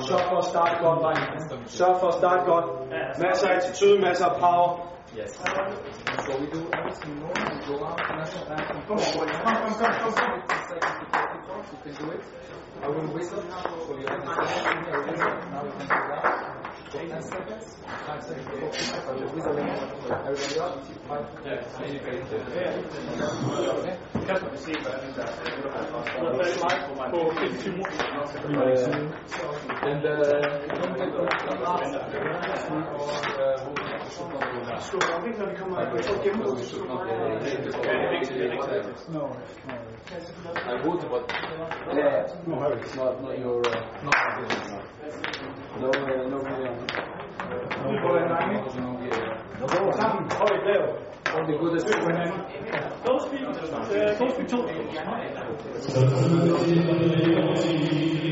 Sørg for at starte godt, dreng. Sørg for at starte godt. Masser af attitude, masser af power. Yes. So we do everything normal, we go out, national anthem. Come on, boy. Come, come, come, come, come. You can do it. I will whistle, so you have the second here, whistle. Now we can do that. For 10 seconds. 5 seconds before kickoff, I will whistle in. Everybody up. 5. Okay. And uh, don't get the last uh, Slå gennemgå. No. I would, but yeah, no hurry. It's not, not your, uh, not my business. No, uh, no lav. All the goodest. Lige over på. Jeg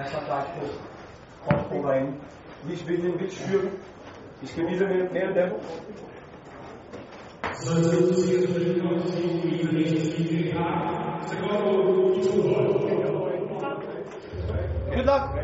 Messergleichheit, Kontrollen. Nicht willen, nicht schüren. Ich gewinne mehr Dämpfung. Sådan så siger selvfølgelig også i min næste linje har, så går du i to hold. Good luck!